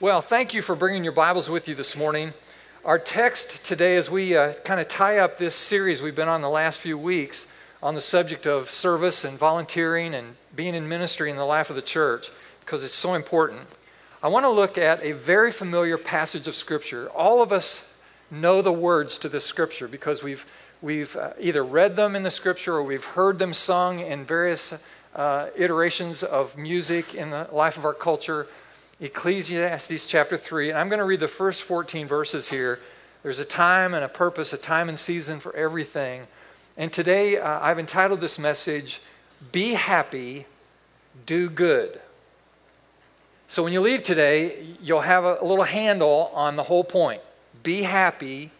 Well, thank you for bringing your Bibles with you this morning. Our text today, as we uh, kind of tie up this series we've been on the last few weeks on the subject of service and volunteering and being in ministry in the life of the church, because it's so important, I want to look at a very familiar passage of Scripture. All of us know the words to this Scripture because we've, we've uh, either read them in the Scripture or we've heard them sung in various uh, iterations of music in the life of our culture Ecclesiastes chapter 3, and I'm going to read the first 14 verses here. There's a time and a purpose, a time and season for everything. And today uh, I've entitled this message, Be Happy, Do Good. So when you leave today, you'll have a, little handle on the whole point. Be happy,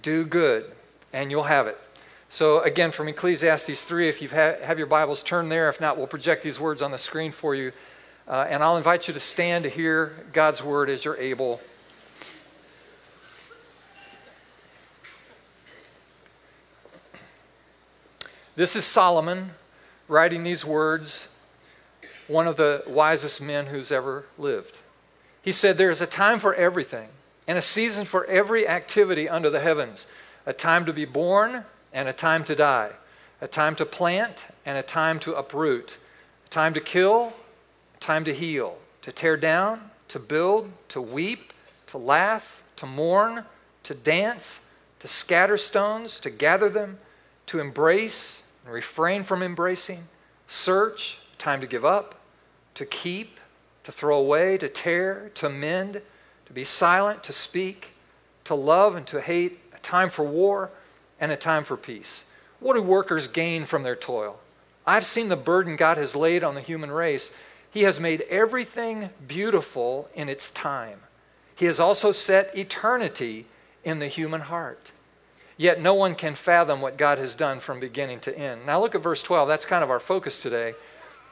do good, and you'll have it. So, again, from Ecclesiastes 3, if you have your Bibles, turn there. If not, we'll project these words on the screen for you. Uh, and I'll invite you to stand to hear God's word as you're able. This is Solomon writing these words, one of the wisest men who's ever lived. He said, There is a time for everything, and a season for every activity under the heavens a time to be born and a time to die, a time to plant and a time to uproot, a time to kill time to heal, to tear down, to build, to weep, to laugh, to mourn, to dance, to scatter stones, to gather them, to embrace and refrain from embracing, search, time to give up, to keep, to throw away, to tear, to mend, to be silent, to speak, to love and to hate, a time for war and a time for peace. What do workers gain from their toil? I've seen the burden God has laid on the human race he has made everything beautiful in its time. He has also set eternity in the human heart. Yet no one can fathom what God has done from beginning to end. Now look at verse 12. That's kind of our focus today.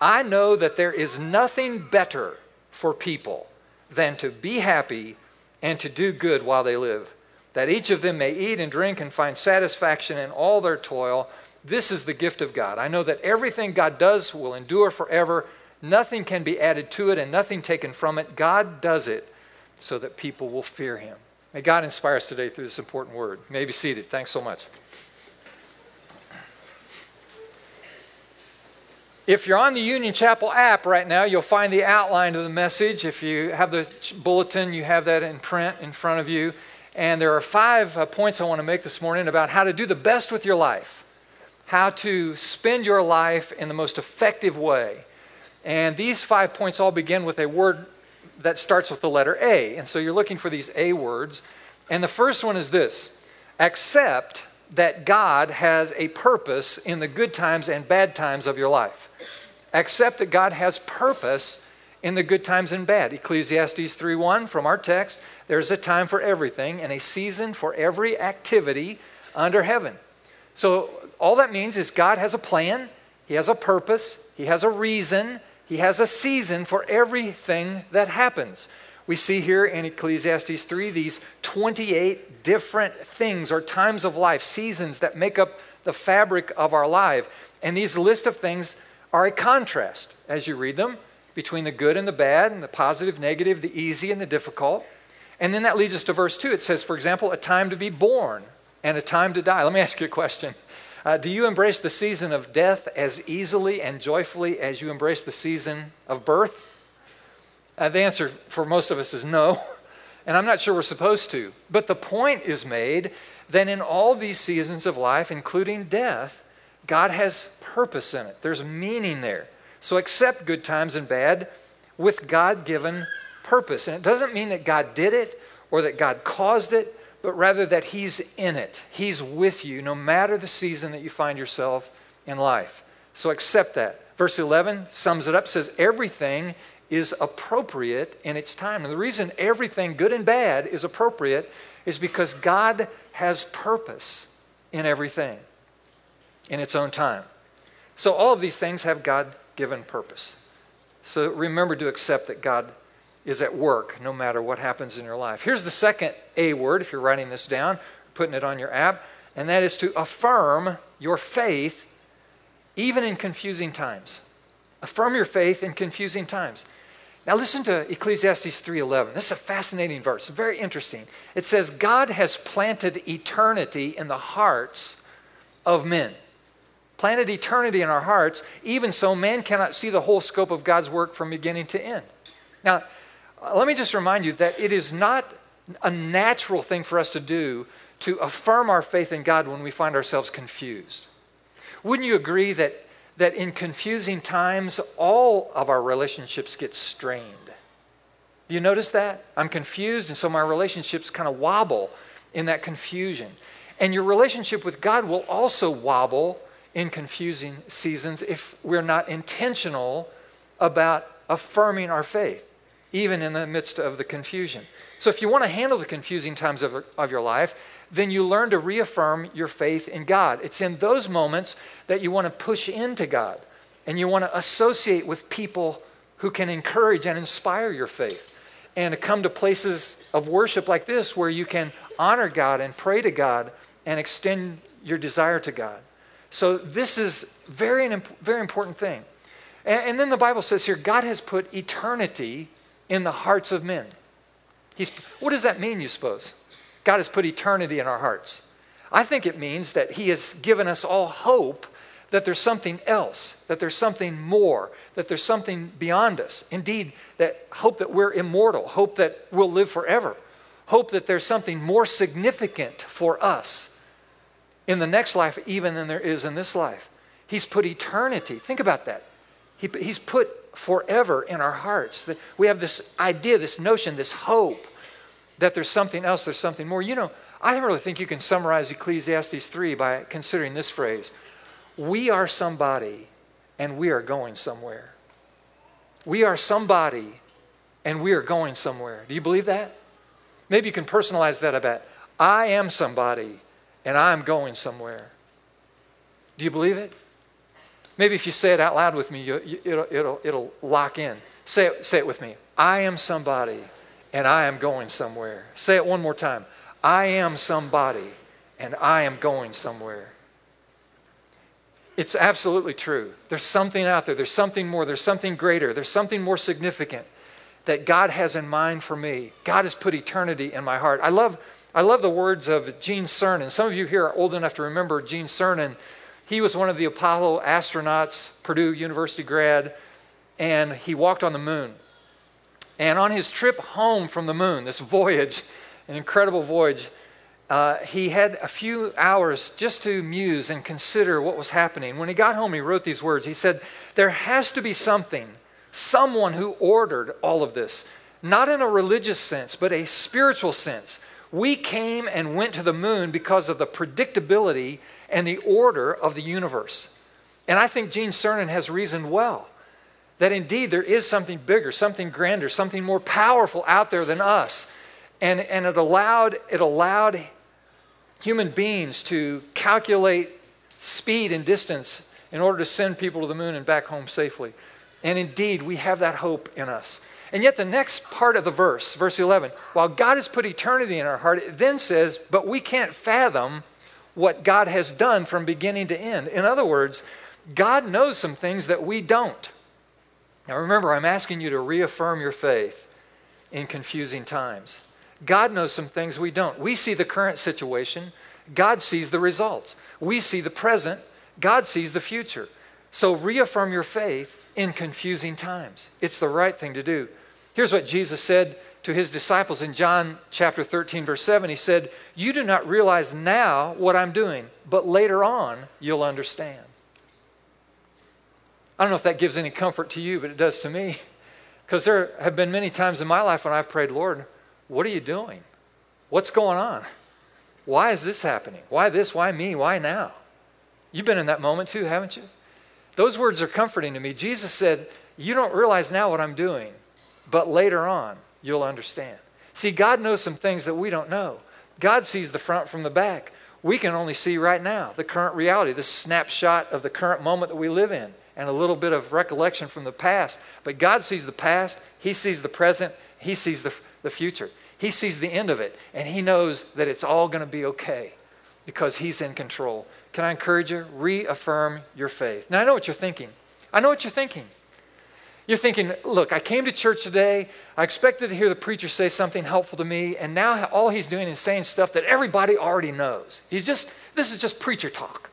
I know that there is nothing better for people than to be happy and to do good while they live, that each of them may eat and drink and find satisfaction in all their toil. This is the gift of God. I know that everything God does will endure forever. Nothing can be added to it and nothing taken from it. God does it so that people will fear him. May God inspire us today through this important word. You may be seated. Thanks so much. If you're on the Union Chapel app right now, you'll find the outline of the message. If you have the bulletin, you have that in print in front of you. And there are five uh, points I want to make this morning about how to do the best with your life, how to spend your life in the most effective way. And these five points all begin with a word that starts with the letter A. And so you're looking for these A words. And the first one is this accept that God has a purpose in the good times and bad times of your life. Accept that God has purpose in the good times and bad. Ecclesiastes 3:1 from our text, there's a time for everything and a season for every activity under heaven. So all that means is God has a plan, he has a purpose, he has a reason, he has a season for everything that happens. We see here in Ecclesiastes 3 these 28 different things or times of life, seasons that make up the fabric of our life. And these list of things are a contrast as you read them between the good and the bad, and the positive, negative, the easy and the difficult. And then that leads us to verse 2. It says, for example, a time to be born and a time to die. Let me ask you a question. Uh, do you embrace the season of death as easily and joyfully as you embrace the season of birth? Uh, the answer for most of us is no, and I'm not sure we're supposed to. But the point is made that in all these seasons of life, including death, God has purpose in it. There's meaning there. So accept good times and bad with God given purpose. And it doesn't mean that God did it or that God caused it but rather that He's in it. He's with you no matter the season that you find yourself in life. So accept that. Verse 11 sums it up, says, Everything is appropriate in its time. And the reason everything, good and bad, is appropriate is because God has purpose in everything in its own time. So all of these things have God given purpose. So remember to accept that God is at work no matter what happens in your life. Here's the second A word, if you're writing this down, putting it on your app, and that is to affirm your faith even in confusing times. Affirm your faith in confusing times. Now listen to Ecclesiastes 3:11. This is a fascinating verse, very interesting. It says God has planted eternity in the hearts of men. Planted eternity in our hearts, even so man cannot see the whole scope of God's work from beginning to end. Now, let me just remind you that it is not a natural thing for us to do to affirm our faith in God when we find ourselves confused. Wouldn't you agree that that in confusing times, all of our relationships get strained. Do you notice that? I'm confused, and so my relationships kind of wobble in that confusion. And your relationship with God will also wobble in confusing seasons if we're not intentional about affirming our faith, even in the midst of the confusion. So, if you want to handle the confusing times of, of your life, then you learn to reaffirm your faith in God. It's in those moments that you want to push into God and you want to associate with people who can encourage and inspire your faith and to come to places of worship like this where you can honor God and pray to God and extend your desire to God. So, this is very, very important thing. And, and then the Bible says here God has put eternity in the hearts of men. He's, what does that mean, you suppose? God has put eternity in our hearts. I think it means that He has given us all hope that there's something else, that there's something more, that there's something beyond us. Indeed, that hope that we're immortal, hope that we'll live forever, hope that there's something more significant for us in the next life even than there is in this life. He's put eternity. Think about that. He, he's put forever in our hearts. That we have this idea, this notion, this hope that there's something else, there's something more. You know, I don't really think you can summarize Ecclesiastes 3 by considering this phrase We are somebody and we are going somewhere. We are somebody and we are going somewhere. Do you believe that? Maybe you can personalize that a bit. I am somebody and I'm going somewhere. Do you believe it? Maybe if you say it out loud with me, you, you, it'll, it'll, it'll lock in. Say it, say it with me. I am somebody and I am going somewhere. Say it one more time. I am somebody and I am going somewhere. It's absolutely true. There's something out there, there's something more, there's something greater, there's something more significant that God has in mind for me. God has put eternity in my heart. I love, I love the words of Gene Cernan. Some of you here are old enough to remember Gene Cernan he was one of the Apollo astronauts, Purdue University grad, and he walked on the moon. And on his trip home from the moon, this voyage, an incredible voyage, uh, he had a few hours just to muse and consider what was happening. When he got home, he wrote these words. He said, There has to be something, someone who ordered all of this, not in a religious sense, but a spiritual sense. We came and went to the moon because of the predictability and the order of the universe. And I think Gene Cernan has reasoned well that indeed there is something bigger, something grander, something more powerful out there than us. And, and it, allowed, it allowed human beings to calculate speed and distance in order to send people to the moon and back home safely. And indeed, we have that hope in us. And yet, the next part of the verse, verse 11, while God has put eternity in our heart, it then says, But we can't fathom what God has done from beginning to end. In other words, God knows some things that we don't. Now remember, I'm asking you to reaffirm your faith in confusing times. God knows some things we don't. We see the current situation, God sees the results. We see the present, God sees the future. So reaffirm your faith in confusing times. It's the right thing to do. Here's what Jesus said to his disciples in John chapter 13, verse 7. He said, You do not realize now what I'm doing, but later on you'll understand. I don't know if that gives any comfort to you, but it does to me. Because there have been many times in my life when I've prayed, Lord, what are you doing? What's going on? Why is this happening? Why this? Why me? Why now? You've been in that moment too, haven't you? Those words are comforting to me. Jesus said, You don't realize now what I'm doing, but later on you'll understand. See, God knows some things that we don't know. God sees the front from the back. We can only see right now, the current reality, the snapshot of the current moment that we live in, and a little bit of recollection from the past. But God sees the past, He sees the present, He sees the, the future. He sees the end of it, and He knows that it's all going to be okay because He's in control. Can I encourage you? Reaffirm your faith. Now, I know what you're thinking. I know what you're thinking. You're thinking, look, I came to church today. I expected to hear the preacher say something helpful to me, and now all he's doing is saying stuff that everybody already knows. He's just, this is just preacher talk.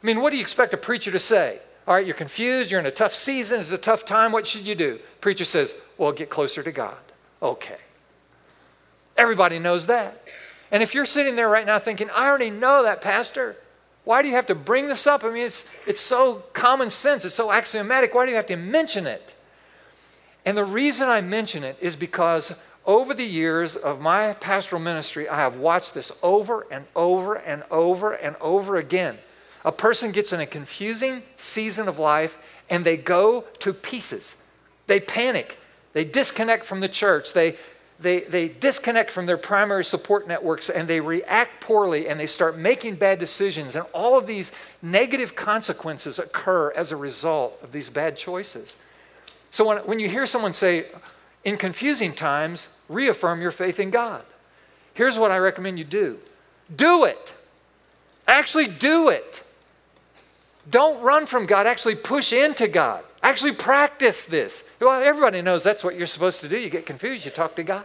I mean, what do you expect a preacher to say? All right, you're confused, you're in a tough season, it's a tough time, what should you do? Preacher says, well, get closer to God. Okay. Everybody knows that. And if you're sitting there right now thinking, I already know that, Pastor, why do you have to bring this up? I mean, it's, it's so common sense, it's so axiomatic. Why do you have to mention it? And the reason I mention it is because over the years of my pastoral ministry, I have watched this over and over and over and over again. A person gets in a confusing season of life and they go to pieces. They panic. They disconnect from the church. They they, they disconnect from their primary support networks and they react poorly and they start making bad decisions. And all of these negative consequences occur as a result of these bad choices. So when, when you hear someone say, in confusing times, reaffirm your faith in God, here's what I recommend you do do it. Actually, do it. Don't run from God, actually, push into God. Actually, practice this. Well, everybody knows that's what you're supposed to do. You get confused, you talk to God.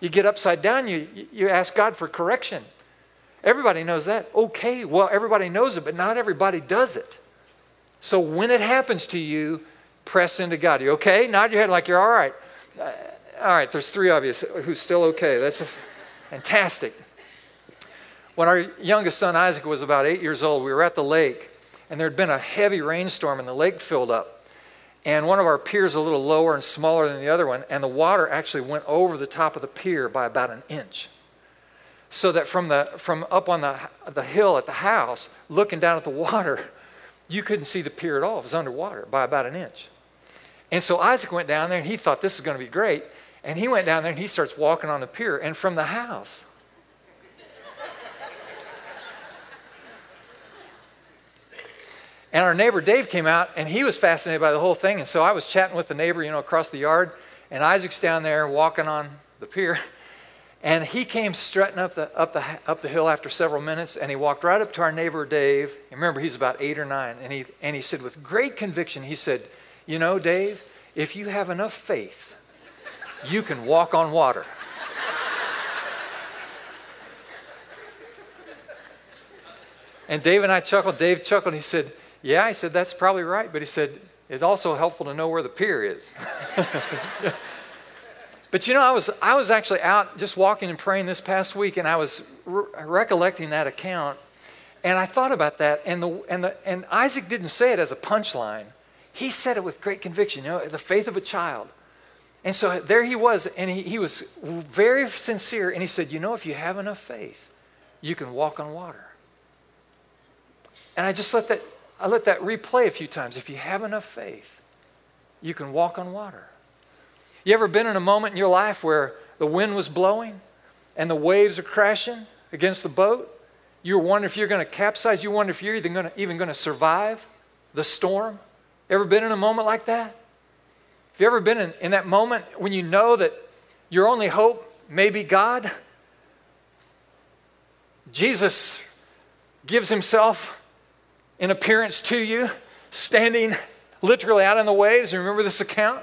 You get upside down, you, you ask God for correction. Everybody knows that. Okay, well, everybody knows it, but not everybody does it. So when it happens to you, press into God. You okay? Nod your head like you're all right. Uh, all right, there's three of you who's still okay. That's fantastic. When our youngest son Isaac was about eight years old, we were at the lake, and there had been a heavy rainstorm, and the lake filled up and one of our piers a little lower and smaller than the other one, and the water actually went over the top of the pier by about an inch. So that from, the, from up on the, the hill at the house, looking down at the water, you couldn't see the pier at all. It was underwater by about an inch. And so Isaac went down there and he thought this is going to be great. And he went down there and he starts walking on the pier. And from the house, And our neighbor Dave came out and he was fascinated by the whole thing. And so I was chatting with the neighbor, you know, across the yard. And Isaac's down there walking on the pier. And he came strutting up the, up, the, up the hill after several minutes and he walked right up to our neighbor Dave. And remember, he's about eight or nine. And he, and he said, with great conviction, he said, You know, Dave, if you have enough faith, you can walk on water. and Dave and I chuckled. Dave chuckled. And he said, yeah, he said, that's probably right. But he said, it's also helpful to know where the pier is. but you know, I was, I was actually out just walking and praying this past week, and I was re- recollecting that account. And I thought about that, and, the, and, the, and Isaac didn't say it as a punchline. He said it with great conviction, you know, the faith of a child. And so there he was, and he, he was very sincere, and he said, You know, if you have enough faith, you can walk on water. And I just let that I let that replay a few times. If you have enough faith, you can walk on water. You ever been in a moment in your life where the wind was blowing and the waves are crashing against the boat? You were wondering if you're going to capsize. You wonder if you're even going to, even to survive the storm. Ever been in a moment like that? Have you ever been in, in that moment when you know that your only hope may be God? Jesus gives himself in appearance to you, standing literally out in the waves. Remember this account?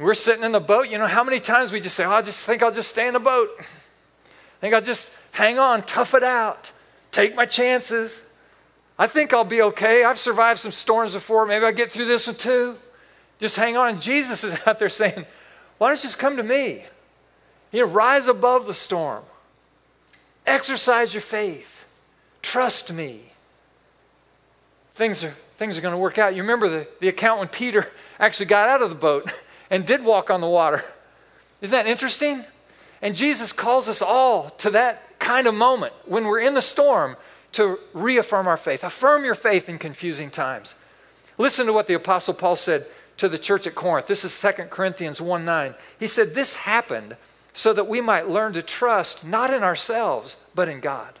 We're sitting in the boat. You know how many times we just say, oh, I just think I'll just stay in the boat. I think I'll just hang on, tough it out, take my chances. I think I'll be okay. I've survived some storms before. Maybe I'll get through this one too. Just hang on. And Jesus is out there saying, Why don't you just come to me? You know, rise above the storm. Exercise your faith. Trust me things are, things are going to work out. You remember the, the account when Peter actually got out of the boat and did walk on the water. Isn't that interesting? And Jesus calls us all to that kind of moment when we're in the storm to reaffirm our faith. Affirm your faith in confusing times. Listen to what the Apostle Paul said to the church at Corinth. This is 2 Corinthians 1 9. He said, This happened so that we might learn to trust not in ourselves, but in God.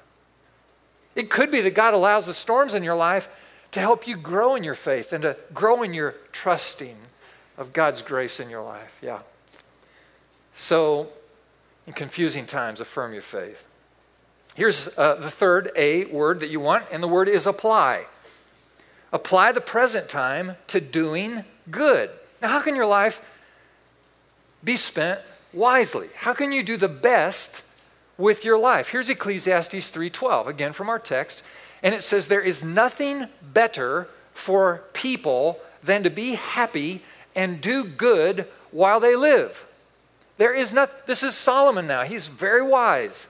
It could be that God allows the storms in your life to help you grow in your faith and to grow in your trusting of God's grace in your life. Yeah. So, in confusing times, affirm your faith. Here's uh, the third A word that you want, and the word is apply. apply the present time to doing good. Now, how can your life be spent wisely? How can you do the best with your life? Here's Ecclesiastes 3:12, again from our text, and it says there is nothing better for people than to be happy and do good while they live. There is not this is Solomon now. He's very wise.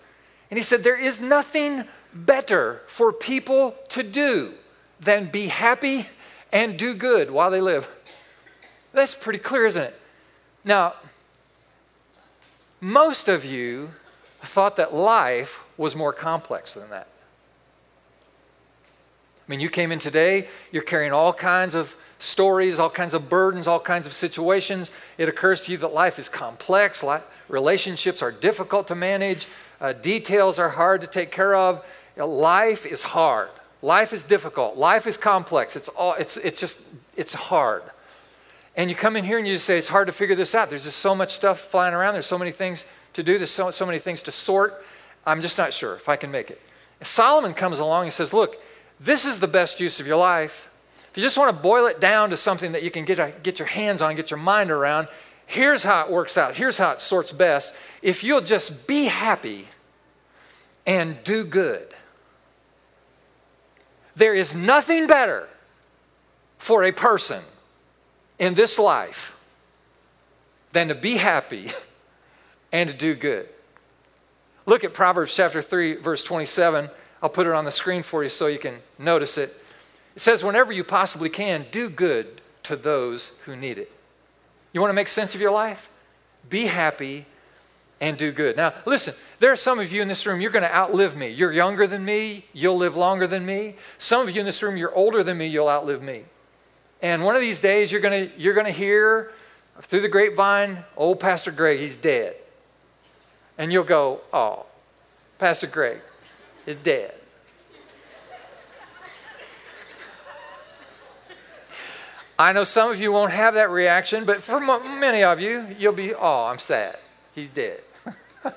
And he said there is nothing better for people to do than be happy and do good while they live. That's pretty clear, isn't it? Now, most of you thought that life was more complex than that. I mean, you came in today, you're carrying all kinds of stories, all kinds of burdens, all kinds of situations. It occurs to you that life is complex, life, relationships are difficult to manage, uh, details are hard to take care of. Life is hard. Life is difficult. Life is complex. It's, all, it's, it's just, it's hard. And you come in here and you just say, it's hard to figure this out. There's just so much stuff flying around. There's so many things to do. There's so, so many things to sort. I'm just not sure if I can make it. Solomon comes along and says, look, this is the best use of your life. If you just want to boil it down to something that you can get, a, get your hands on, get your mind around, here's how it works out. Here's how it sorts best. If you'll just be happy and do good, there is nothing better for a person in this life than to be happy and to do good. Look at Proverbs chapter 3, verse 27. I'll put it on the screen for you so you can notice it. It says, Whenever you possibly can, do good to those who need it. You want to make sense of your life? Be happy and do good. Now, listen, there are some of you in this room, you're going to outlive me. You're younger than me, you'll live longer than me. Some of you in this room, you're older than me, you'll outlive me. And one of these days, you're going to, you're going to hear through the grapevine, old Pastor Greg, he's dead. And you'll go, oh, Pastor Greg is dead. I know some of you won't have that reaction, but for many of you, you'll be, oh, I'm sad. He's dead.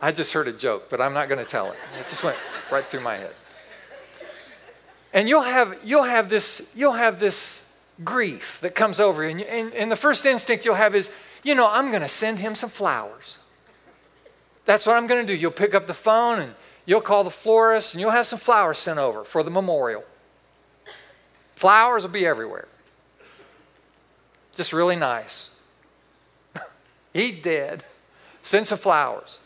I just heard a joke, but I'm not going to tell it. It just went right through my head. And you'll have, you'll have, this, you'll have this grief that comes over you. And, and, and the first instinct you'll have is, you know, I'm going to send him some flowers. That's what I'm going to do. You'll pick up the phone and you'll call the florist and you'll have some flowers sent over for the memorial. Flowers will be everywhere. Just really nice. he did. Send some flowers.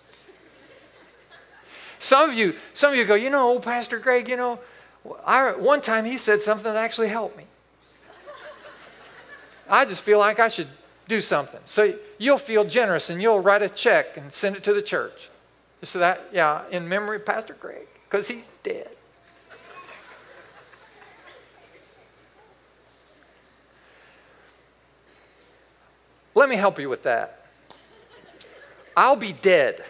Some of you, some of you go, you know, old Pastor Greg, you know, I, one time he said something that actually helped me. I just feel like I should do something. So you'll feel generous and you'll write a check and send it to the church. So that, yeah, in memory of Pastor Greg, because he's dead. Let me help you with that. I'll be dead.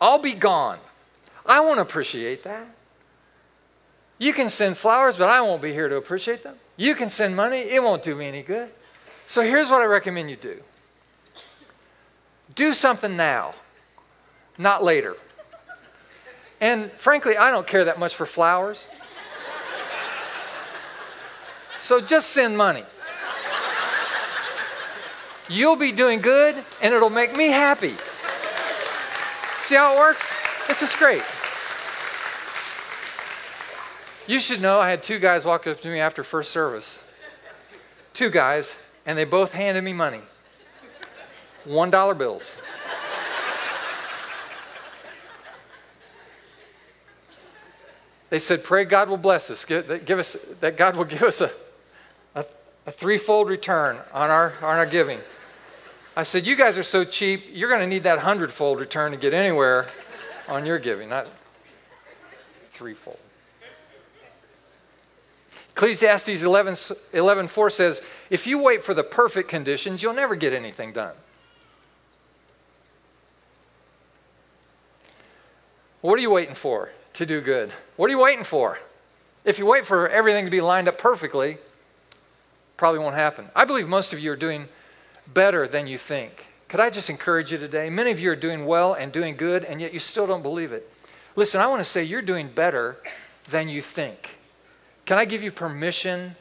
I'll be gone. I won't appreciate that. You can send flowers, but I won't be here to appreciate them. You can send money, it won't do me any good. So here's what I recommend you do do something now, not later. And frankly, I don't care that much for flowers. So just send money. You'll be doing good, and it'll make me happy. See how it works? It's just great. You should know I had two guys walk up to me after first service. Two guys, and they both handed me money. One dollar bills. They said, Pray God will bless us. Give, give us that God will give us a, a, a threefold return on our, on our giving. I said, You guys are so cheap, you're going to need that hundredfold return to get anywhere on your giving, not threefold. Ecclesiastes 11, 11 4 says, If you wait for the perfect conditions, you'll never get anything done. What are you waiting for to do good? What are you waiting for? If you wait for everything to be lined up perfectly, probably won't happen. I believe most of you are doing better than you think Could I just encourage you today? Many of you are doing well and doing good, and yet you still don't believe it. Listen, I want to say you're doing better than you think. Can I give you permission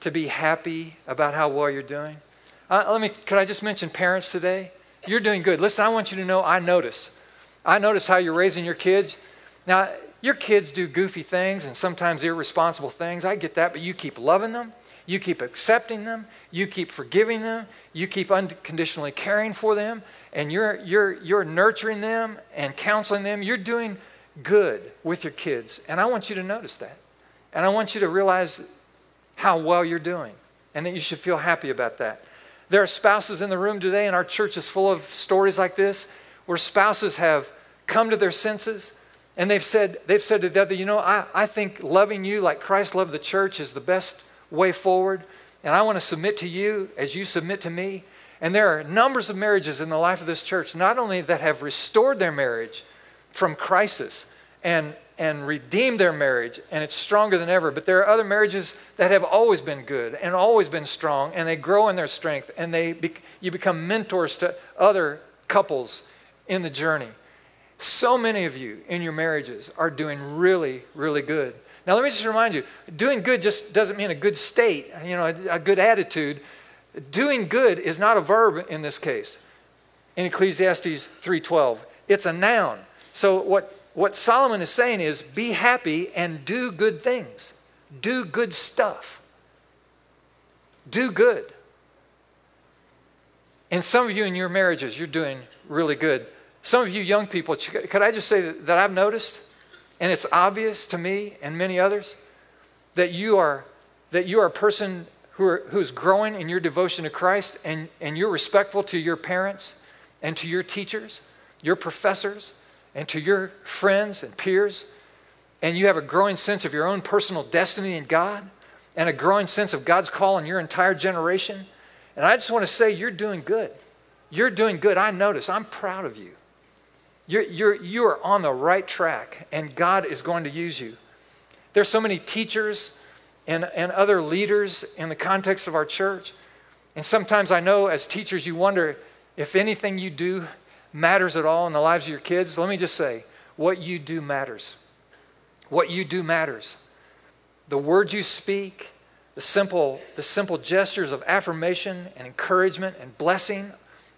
to be happy about how well you're doing? Uh, let me, could I just mention parents today? You're doing good. Listen, I want you to know I notice. I notice how you're raising your kids. Now, your kids do goofy things and sometimes irresponsible things. I get that, but you keep loving them. You keep accepting them. You keep forgiving them. You keep unconditionally caring for them. And you're, you're, you're nurturing them and counseling them. You're doing good with your kids. And I want you to notice that. And I want you to realize how well you're doing and that you should feel happy about that. There are spouses in the room today, and our church is full of stories like this where spouses have come to their senses and they've said, they've said to the other, you know, I, I think loving you like Christ loved the church is the best way forward. And I want to submit to you as you submit to me. And there are numbers of marriages in the life of this church, not only that have restored their marriage from crisis and, and redeemed their marriage, and it's stronger than ever, but there are other marriages that have always been good and always been strong, and they grow in their strength, and they be, you become mentors to other couples in the journey. So many of you in your marriages are doing really, really good. Now, let me just remind you doing good just doesn't mean a good state, you know, a, a good attitude. Doing good is not a verb in this case in Ecclesiastes 3:12. It's a noun. So what, what Solomon is saying is be happy and do good things. Do good stuff. Do good. And some of you in your marriages, you're doing really good. Some of you young people, could I just say that I've noticed, and it's obvious to me and many others, that you are, that you are a person who are, who's growing in your devotion to Christ and, and you're respectful to your parents and to your teachers, your professors, and to your friends and peers, and you have a growing sense of your own personal destiny in God and a growing sense of God's call on your entire generation. And I just want to say, you're doing good. You're doing good. I notice. I'm proud of you. You're, you're, you are on the right track, and God is going to use you. There's so many teachers and, and other leaders in the context of our church. And sometimes I know as teachers, you wonder if anything you do matters at all in the lives of your kids. Let me just say, what you do matters. What you do matters. The words you speak, the simple, the simple gestures of affirmation and encouragement and blessing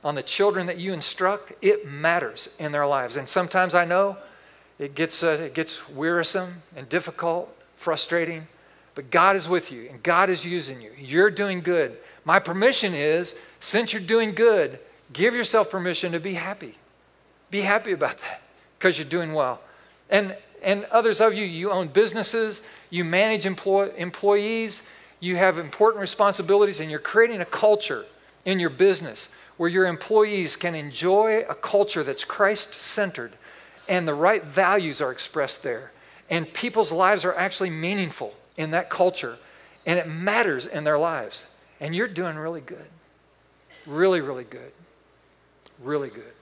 on the children that you instruct, it matters in their lives. And sometimes I know it gets, uh, it gets wearisome and difficult, frustrating, but God is with you and God is using you. You're doing good. My permission is, since you're doing good, give yourself permission to be happy. Be happy about that because you're doing well. And, and others of you, you own businesses, you manage employ, employees, you have important responsibilities, and you're creating a culture in your business where your employees can enjoy a culture that's Christ centered and the right values are expressed there. And people's lives are actually meaningful in that culture and it matters in their lives. And you're doing really good. Really, really good. Really good.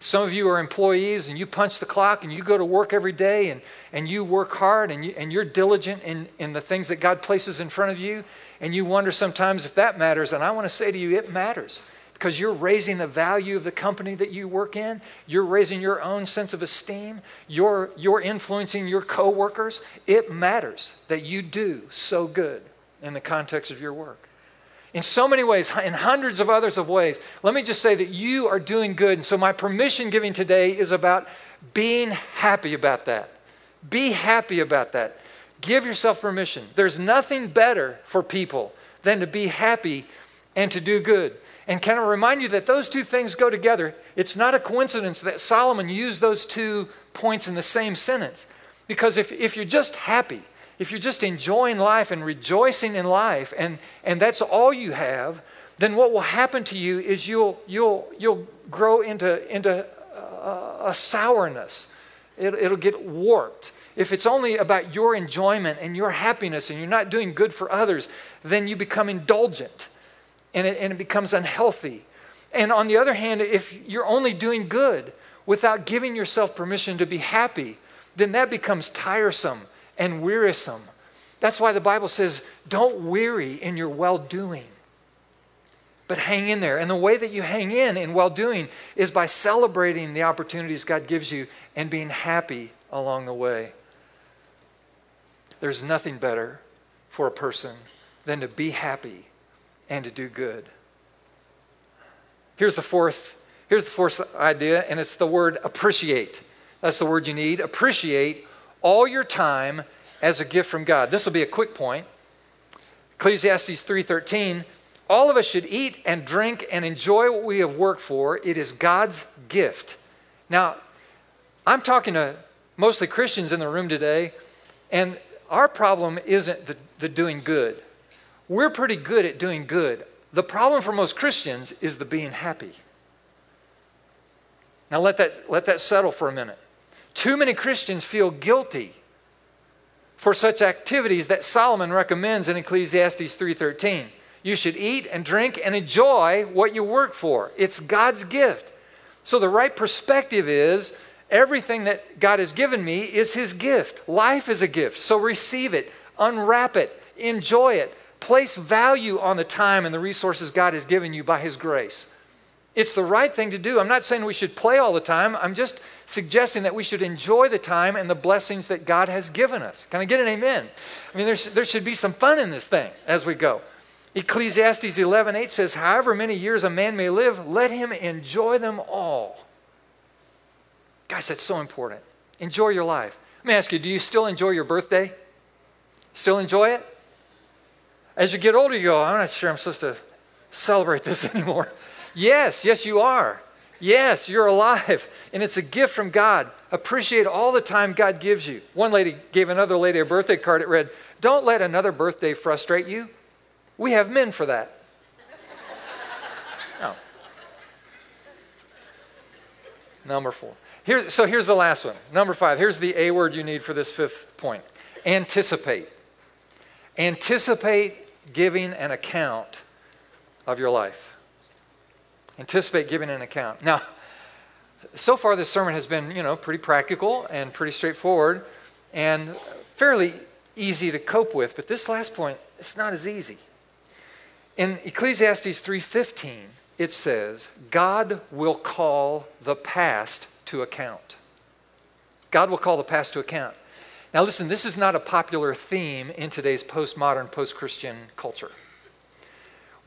Some of you are employees and you punch the clock and you go to work every day and, and you work hard and, you, and you're diligent in, in the things that God places in front of you. And you wonder sometimes if that matters. And I want to say to you, it matters because you're raising the value of the company that you work in. You're raising your own sense of esteem. You're, you're influencing your coworkers. It matters that you do so good in the context of your work. In so many ways, in hundreds of others of ways, let me just say that you are doing good. And so my permission giving today is about being happy about that. Be happy about that. Give yourself permission. There's nothing better for people than to be happy and to do good. And can I remind you that those two things go together? It's not a coincidence that Solomon used those two points in the same sentence. Because if, if you're just happy, if you're just enjoying life and rejoicing in life, and, and that's all you have, then what will happen to you is you'll, you'll, you'll grow into, into a, a sourness. It, it'll get warped. If it's only about your enjoyment and your happiness and you're not doing good for others, then you become indulgent and it, and it becomes unhealthy. And on the other hand, if you're only doing good without giving yourself permission to be happy, then that becomes tiresome and wearisome. That's why the Bible says, don't weary in your well doing. But hang in there. And the way that you hang in in well doing is by celebrating the opportunities God gives you and being happy along the way. There's nothing better for a person than to be happy and to do good. Here's the fourth here's the fourth idea and it's the word appreciate. That's the word you need. Appreciate all your time as a gift from God. This will be a quick point. Ecclesiastes 3:13, all of us should eat and drink and enjoy what we have worked for. It is God's gift. Now, I'm talking to mostly Christians in the room today, and our problem isn't the, the doing good. We're pretty good at doing good. The problem for most Christians is the being happy. Now let that, let that settle for a minute. Too many Christians feel guilty for such activities that Solomon recommends in Ecclesiastes 3:13. You should eat and drink and enjoy what you work for. It's God's gift. So the right perspective is everything that God has given me is his gift. Life is a gift. So receive it, unwrap it, enjoy it. Place value on the time and the resources God has given you by his grace. It's the right thing to do. I'm not saying we should play all the time. I'm just suggesting that we should enjoy the time and the blessings that God has given us. Can I get an amen? I mean, there's, there should be some fun in this thing as we go. Ecclesiastes 11:8 says, "However many years a man may live, let him enjoy them all." Guys, that's so important. Enjoy your life. Let me ask you, do you still enjoy your birthday? Still enjoy it? As you get older, you go, I'm not sure I'm supposed to celebrate this anymore. Yes, yes, you are. Yes, you're alive, and it's a gift from God. Appreciate all the time God gives you. One lady gave another lady a birthday card. It read, Don't let another birthday frustrate you. We have men for that. No. Oh. Number four. Here, so here's the last one. Number five. Here's the A word you need for this fifth point anticipate. Anticipate giving an account of your life. Anticipate giving an account. Now, so far this sermon has been, you know, pretty practical and pretty straightforward and fairly easy to cope with, but this last point, it's not as easy. In Ecclesiastes 3:15, it says, "God will call the past to account." God will call the past to account. Now listen, this is not a popular theme in today's postmodern, post-Christian culture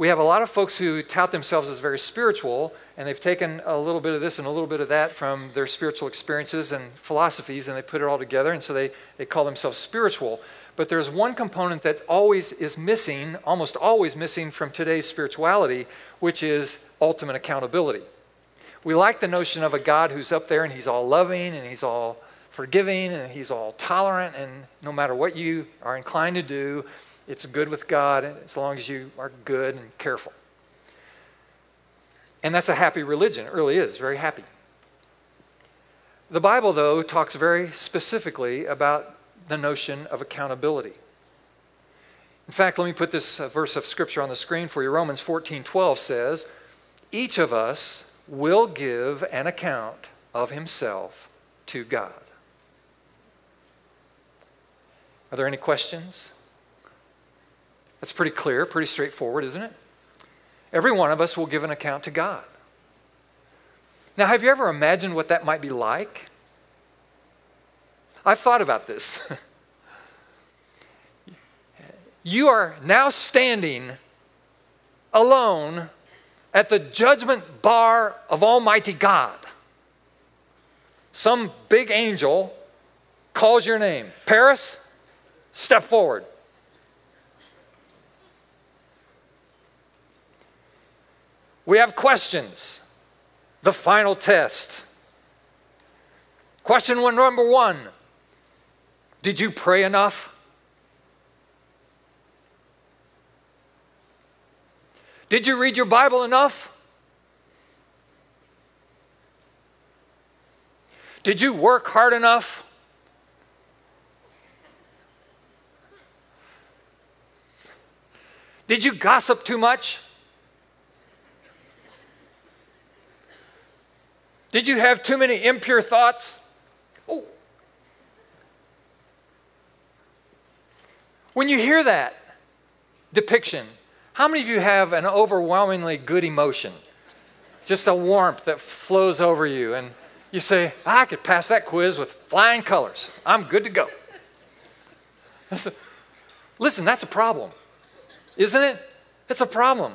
we have a lot of folks who tout themselves as very spiritual, and they've taken a little bit of this and a little bit of that from their spiritual experiences and philosophies, and they put it all together, and so they, they call themselves spiritual. But there's one component that always is missing, almost always missing from today's spirituality, which is ultimate accountability. We like the notion of a God who's up there and he's all loving and he's all forgiving and he's all tolerant, and no matter what you are inclined to do, it's good with God as long as you are good and careful. And that's a happy religion. It really is, very happy. The Bible, though, talks very specifically about the notion of accountability. In fact, let me put this uh, verse of scripture on the screen for you. Romans 14 12 says, Each of us will give an account of himself to God. Are there any questions? That's pretty clear, pretty straightforward, isn't it? Every one of us will give an account to God. Now, have you ever imagined what that might be like? I've thought about this. you are now standing alone at the judgment bar of Almighty God. Some big angel calls your name. Paris, step forward. We have questions. The final test. Question one, number one Did you pray enough? Did you read your Bible enough? Did you work hard enough? Did you gossip too much? Did you have too many impure thoughts? Oh. When you hear that depiction, How many of you have an overwhelmingly good emotion? Just a warmth that flows over you, and you say, ah, I could pass that quiz with flying colors. I'm good to go. Listen, that's a problem, isn't it? It's a problem.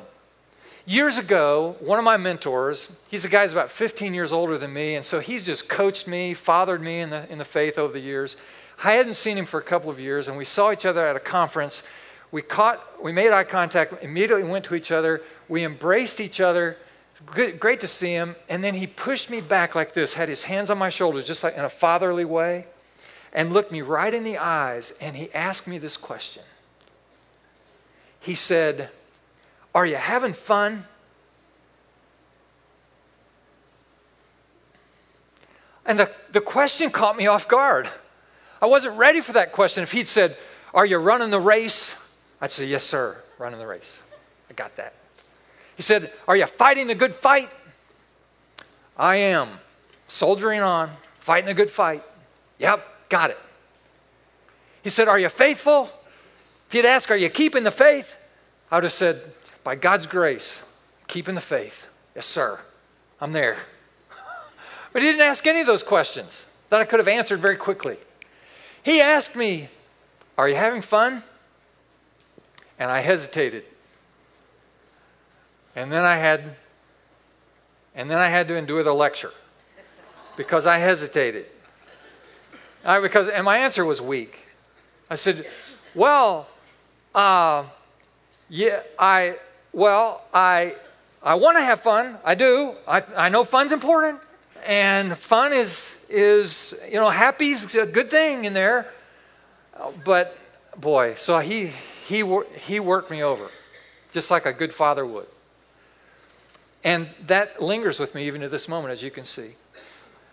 Years ago, one of my mentors, he's a guy who's about 15 years older than me, and so he's just coached me, fathered me in the, in the faith over the years. I hadn't seen him for a couple of years, and we saw each other at a conference. We caught, we made eye contact, immediately went to each other. We embraced each other. Good, great to see him. And then he pushed me back like this, had his hands on my shoulders, just like in a fatherly way, and looked me right in the eyes, and he asked me this question. He said, Are you having fun? And the, the question caught me off guard. I wasn't ready for that question. If he'd said, Are you running the race? I'd say, Yes, sir, running the race. I got that. He said, Are you fighting the good fight? I am. Soldiering on, fighting the good fight. Yep, got it. He said, Are you faithful? If he'd ask, Are you keeping the faith? I would have said, By God's grace, keeping the faith. Yes, sir. I'm there. But he didn't ask any of those questions that I could have answered very quickly. He asked me, Are you having fun? And I hesitated. And then I had and then I had to endure the lecture because I hesitated. I, because and my answer was weak. I said, "Well, uh, yeah, I well, I I want to have fun. I do. I, I know fun's important, and fun is is, you know, happy's a good thing in there. But boy, so he, he, he worked me over, just like a good father would. And that lingers with me even to this moment, as you can see.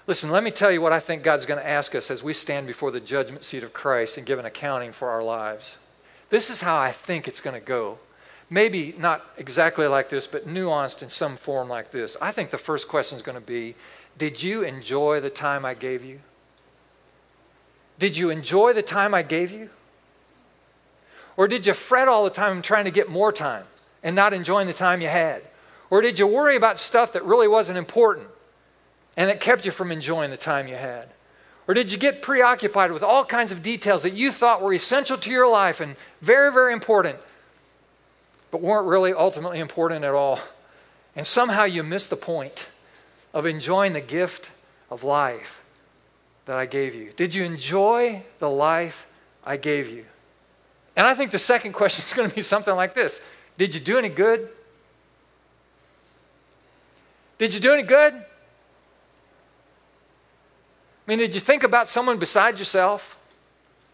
Listen, let me tell you what I think God's going to ask us as we stand before the judgment seat of Christ and give an accounting for our lives. This is how I think it's going to go. Maybe not exactly like this, but nuanced in some form like this. I think the first question is going to be did you enjoy the time I gave you? Did you enjoy the time I gave you? Or did you fret all the time trying to get more time and not enjoying the time you had? Or did you worry about stuff that really wasn't important and it kept you from enjoying the time you had? Or did you get preoccupied with all kinds of details that you thought were essential to your life and very, very important, but weren't really ultimately important at all? And somehow you missed the point of enjoying the gift of life that I gave you? Did you enjoy the life I gave you? And I think the second question is going to be something like this Did you do any good? Did you do any good? I mean, did you think about someone beside yourself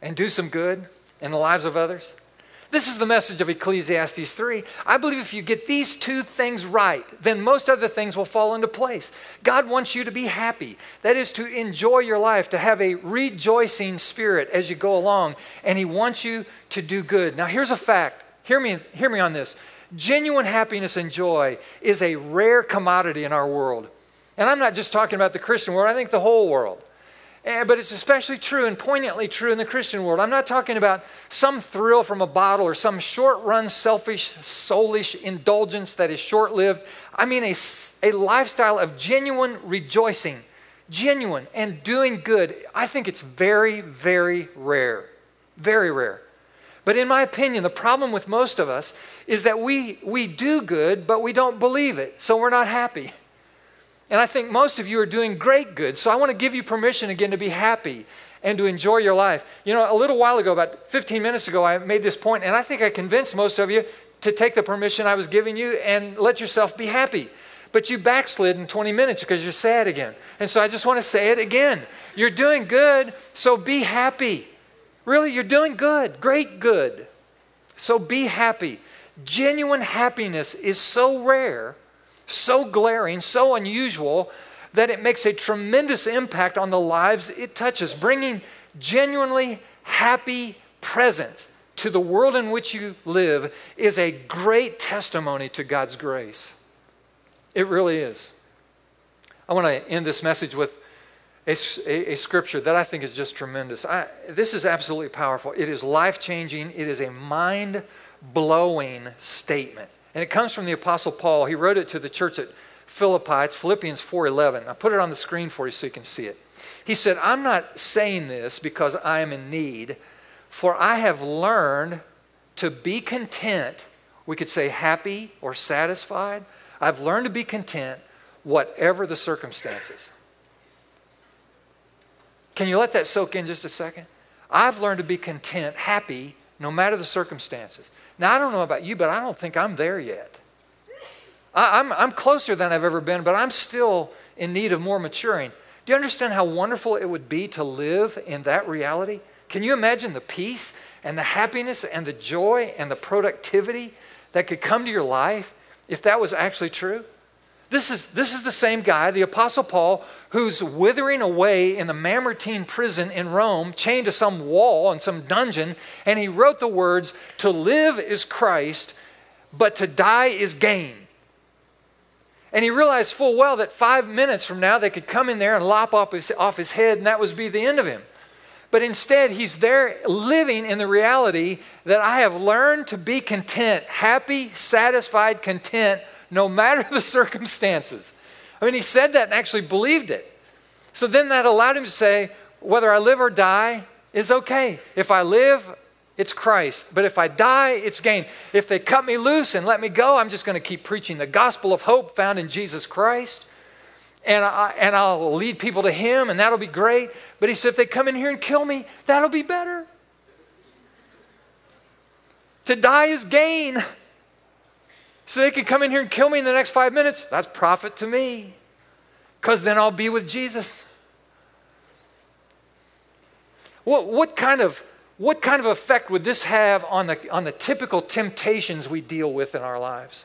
and do some good in the lives of others? This is the message of Ecclesiastes 3. I believe if you get these two things right, then most other things will fall into place. God wants you to be happy. That is to enjoy your life, to have a rejoicing spirit as you go along, and He wants you to do good. Now, here's a fact. Hear me, hear me on this. Genuine happiness and joy is a rare commodity in our world. And I'm not just talking about the Christian world, I think the whole world. And, but it's especially true and poignantly true in the Christian world. I'm not talking about some thrill from a bottle or some short run, selfish, soulish indulgence that is short lived. I mean a, a lifestyle of genuine rejoicing, genuine and doing good. I think it's very, very rare. Very rare. But in my opinion, the problem with most of us is that we, we do good, but we don't believe it, so we're not happy. And I think most of you are doing great good. So I want to give you permission again to be happy and to enjoy your life. You know, a little while ago, about 15 minutes ago, I made this point, and I think I convinced most of you to take the permission I was giving you and let yourself be happy. But you backslid in 20 minutes because you're sad again. And so I just want to say it again. You're doing good, so be happy. Really, you're doing good, great good. So be happy. Genuine happiness is so rare so glaring, so unusual, that it makes a tremendous impact on the lives it touches, bringing genuinely happy presence to the world in which you live is a great testimony to God's grace. It really is. I want to end this message with a, a, a scripture that I think is just tremendous. I, this is absolutely powerful. It is life changing, it is a mind blowing statement. And it comes from the Apostle Paul. He wrote it to the church at Philippi. It's Philippians 4:11. I put it on the screen for you so you can see it. He said, "I'm not saying this because I am in need, for I have learned to be content. We could say happy or satisfied. I've learned to be content whatever the circumstances." Can you let that soak in just a second? I've learned to be content, happy, no matter the circumstances. Now, I don't know about you, but I don't think I'm there yet. I, am I'm, I'm closer than I've ever been, but I'm still in need of more maturing. Do you understand how wonderful it would be to live in that reality? Can you imagine the peace and the happiness and the joy and the productivity that could come to your life if that was actually true? This is, this is the same guy, the Apostle Paul, who's withering away in the Mamertine prison in Rome, chained to some wall in some dungeon, and he wrote the words, To live is Christ, but to die is gain. And he realized full well that five minutes from now they could come in there and lop off his, off his head, and that would be the end of him. But instead, he's there living in the reality that I have learned to be content, happy, satisfied, content no matter the circumstances. I mean, he said that and actually believed it. So then that allowed him to say, whether I live or die is okay. If I live, it's Christ. But if I die, it's gain. If they cut me loose and let me go, I'm just going to keep preaching the gospel of hope found in Jesus Christ. And, I, and I'll lead people to Him, and that'll be great. But he said, if they come in here and kill me, that'll be better. To die is gain so they can come in here and kill me in the next five minutes, that's profit to me. Because then I'll be with Jesus. What, what, kind of, what kind of effect would this have on the, on the typical temptations we deal with in our lives?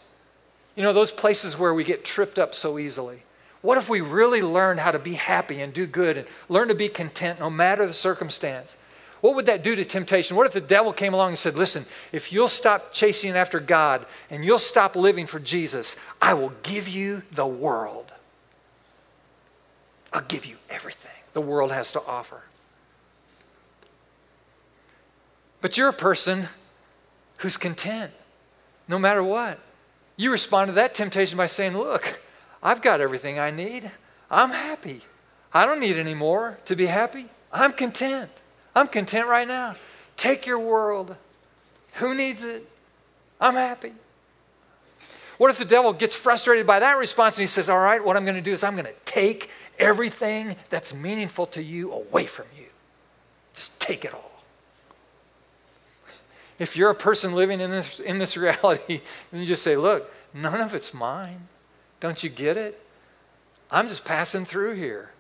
You know, those places where we get tripped up so easily. What if we really learned how to be happy and do good and learn to be content no matter the circumstance? What would that do to temptation? What if the devil came along and said, Listen, if you'll stop chasing after God and you'll stop living for Jesus, I will give you the world. I'll give you everything the world has to offer. But you're a person who's content no matter what. You respond to that temptation by saying, Look, I've got everything I need. I'm happy. I don't need any more to be happy. I'm content. I'm content right now. Take your world. Who needs it? I'm happy. What if the devil gets frustrated by that response and he says, All right, what I'm going to do is I'm going to take everything that's meaningful to you away from you. Just take it all. If you're a person living in this, in this reality, then you just say, Look, none of it's mine. Don't you get it? I'm just passing through here.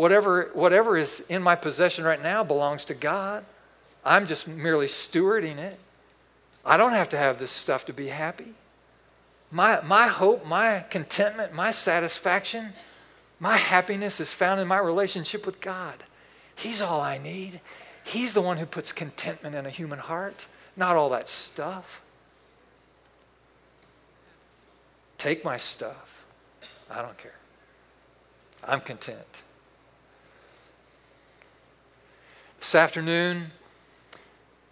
Whatever, whatever is in my possession right now belongs to God. I'm just merely stewarding it. I don't have to have this stuff to be happy. My, my hope, my contentment, my satisfaction, my happiness is found in my relationship with God. He's all I need. He's the one who puts contentment in a human heart, not all that stuff. Take my stuff. I don't care. I'm content. This afternoon,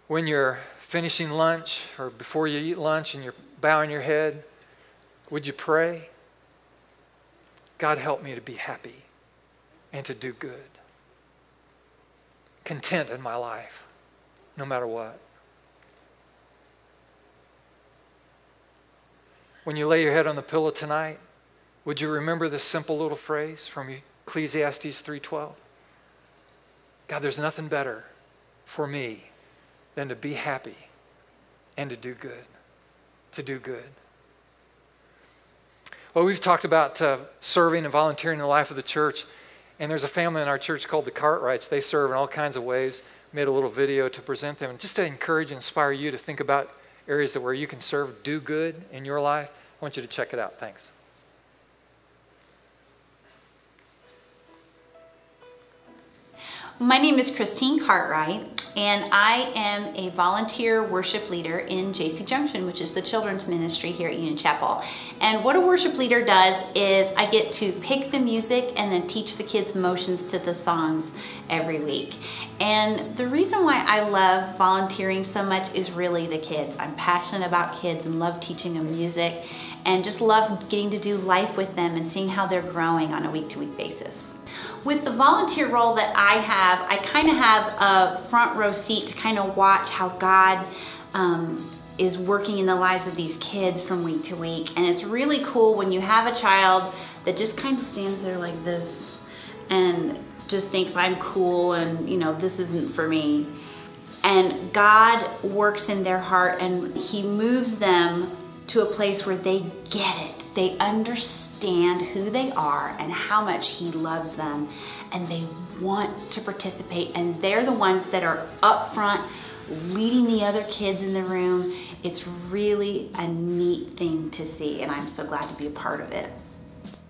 when you're finishing lunch or before you eat lunch and you're bowing your head, would you pray? God, help me to be happy and to do good, content in my life, no matter what. When you lay your head on the pillow tonight, would you remember this simple little phrase from Ecclesiastes 3:12? God, there's nothing better for me than to be happy and to do good. To do good. Well, we've talked about uh, serving and volunteering in the life of the church, and there's a family in our church called the Cartwrights. They serve in all kinds of ways. Made a little video to present them, And just to encourage and inspire you to think about areas where you can serve, do good in your life. I want you to check it out. Thanks. My name is Christine Cartwright. and I am a volunteer worship leader in JC Junction, which is the children's ministry here at Union Chapel. And what a worship leader does is I get to pick the music and then teach the kids motions to the songs every week. And the reason why I love volunteering so much is really the kids. I'm passionate about kids and love teaching them music and just love getting to do life with them and seeing how they're growing on a week to week basis. With the volunteer role that I have, I kind of have a front row seat to kind of watch how God um, is working in the lives of these kids from week to week. And it's really cool when you have a child that just kind of stands there like this and just thinks I'm cool and, you know, this isn't for me. And God works in their heart and He moves them to a place where they get it. They understand who they are and how much He loves them, and they want to participate. And they're the ones that are up front leading the other kids in the room. It's really a neat thing to see, and I'm so glad to be a part of it.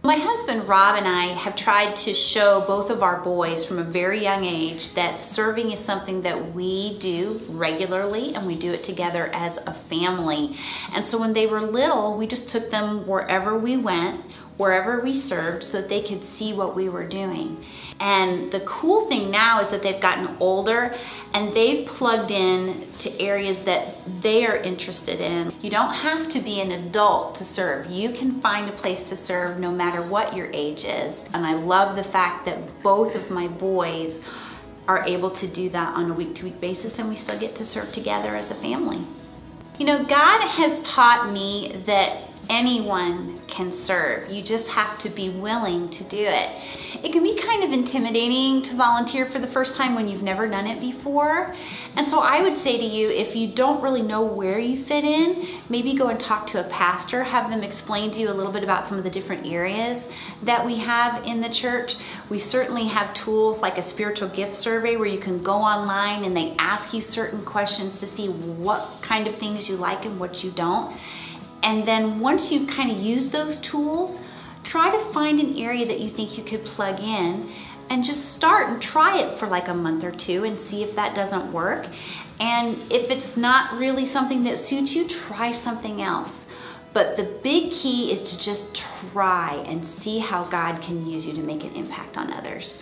My husband Rob and I have tried to show both of our boys from a very young age that serving is something that we do regularly and we do it together as a family. And so when they were little, we just took them wherever we went wherever we served so that they could see what we were doing. And the cool thing now is that they've gotten older and they've plugged in to areas that they are interested in. You don't have to be an adult to serve. You can find a place to serve no matter what your age is. And I love the fact that both of my boys are able to do that on a week to week basis and we still get to serve together as a family. You know, God has taught me that anyone can serve. You just have to be willing to do it. It can be kind of intimidating to volunteer for the first time when you've never done it before. And so I would say to you, if you don't really know where you fit in, maybe go and talk to a pastor, have them explain to you a little bit about some of the different areas that we have in the church. We certainly have tools like a spiritual gift survey where you can go online and they ask you certain questions to see what kind of things you like and what you don't. And then once you've kind of used those tools, try to find an area that you think you could plug in and just start and try it for like a month or two and see if that doesn't work. And if it's not really something that suits you, try something else. But the big key is to just try and see how God can use you to make an impact on others.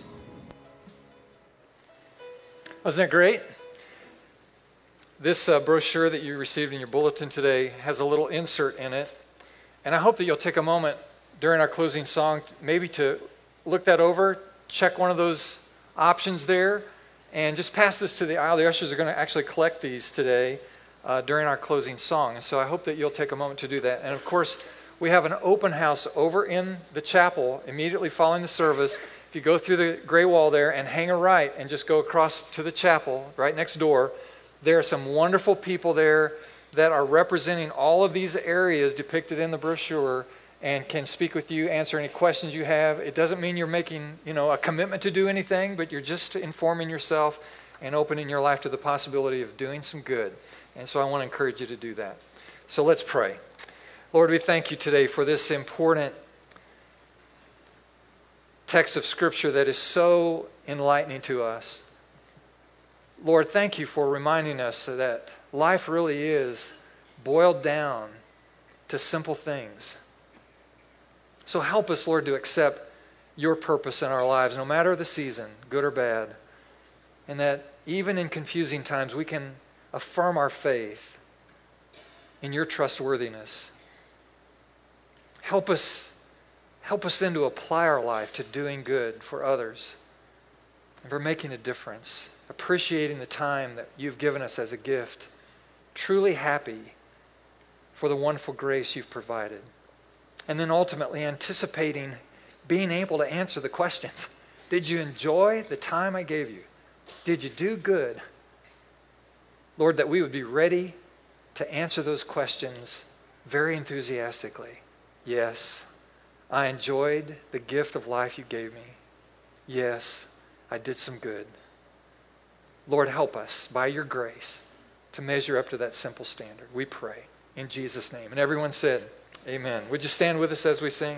Wasn't that great? This uh, brochure that you received in your bulletin today has a little insert in it. And I hope that you'll take a moment during our closing song, maybe to look that over, check one of those options there, and just pass this to the aisle. The ushers are going to actually collect these today uh, during our closing song. So I hope that you'll take a moment to do that. And of course, we have an open house over in the chapel immediately following the service. If you go through the gray wall there and hang a right and just go across to the chapel right next door, there are some wonderful people there that are representing all of these areas depicted in the brochure and can speak with you, answer any questions you have. It doesn't mean you're making, you know, a commitment to do anything, but you're just informing yourself and opening your life to the possibility of doing some good. And so I want to encourage you to do that. So let's pray. Lord, we thank you today for this important text of Scripture that is so enlightening to us. Lord, thank you for reminding us that life really is boiled down to simple things. So help us, Lord, to accept your purpose in our lives, no matter the season, good or bad. And that even in confusing times, we can affirm our faith in your trustworthiness. Help us, help us then to apply our life to doing good for others and for making a difference appreciating the time that you've given us as a gift, truly happy for the wonderful grace you've provided. And then ultimately anticipating being able to answer the questions Did you enjoy the time I gave you? Did you do good? Lord, that we would be ready to answer those questions very enthusiastically. Yes, I enjoyed the gift of life you gave me. Yes, I did some good. Lord, help us by your grace to measure up to that simple standard. We pray in Jesus' name. And everyone said, Amen. Would you stand with us as we sing?